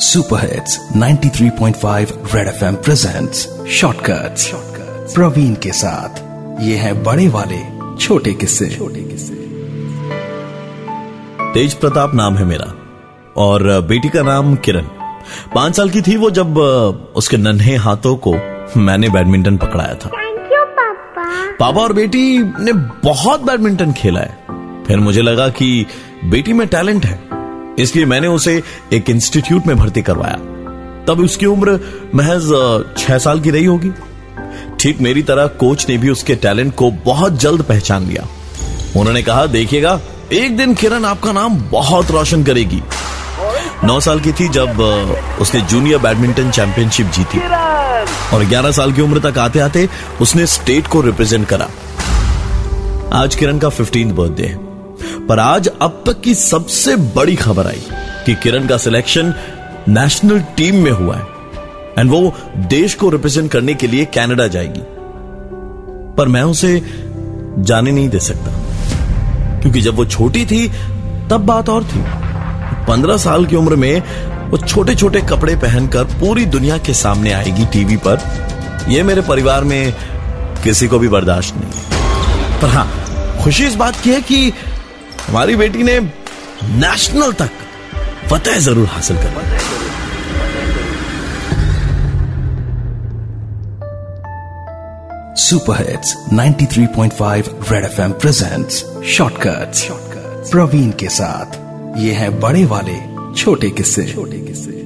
Super hits 93.5 red FM presents shortcuts Praveen के साथ ये है बड़े वाले छोटे किस्से। छोटे किस्से। तेज प्रताप नाम है मेरा और बेटी का नाम किरण। पाँच साल की थी वो जब उसके नन्हे हाथों को मैंने बैडमिंटन पकड़ाया था। थैंक पापा। पापा और बेटी ने बहुत बैडमिंटन खेला है। फिर मुझे लगा कि बेटी में टैलेंट है। इसलिए मैंने उसे एक इंस्टीट्यूट में भर्ती करवाया। तब उसकी उम्र महज छह साल की रही होगी। ठीक मेरी तरह कोच ने भी उसके टैलेंट को बहुत जल्द पहचान लिया। उन्होंने कहा, देखिएगा, एक दिन किरण आपका नाम बहुत रोशन करेगी। नौ साल की थी जब उसने जूनियर बैडमिंटन चैंपियनशिप जीती। और 11 साल की उम्र तक आते आते उसने स्टेट को रिप्रेजेंट करा। आज किरण का फिफ्टीन बर्थडे है। पर आज अब तक की सबसे बड़ी खबर आई कि किरण का सिलेक्शन नेशनल टीम में हुआ है। एंड वो देश को रिप्रेजेंट करने के लिए कनाडा जाएगी। पर मैं उसे जाने नहीं दे सकता। क्योंकि जब वो छोटी थी, तब बात और थी। पंद्रह साल की उम्र में वो छोटे छोटे कपड़े पहनकर पूरी दुनिया के सामने आएगी टीवी पर। यह मेरे परिवार में किसी को भी बर्दाश्त नहीं पर हाँ खुशी इस बात की है कि हमारी बेटी ने नेशनल तक फतेह ज़रूर हासिल कर। Super hits 93.5 red FM presents shortcut Praveen के साथ, ये है बड़े वाले छोटे किस्से छोटे किस्से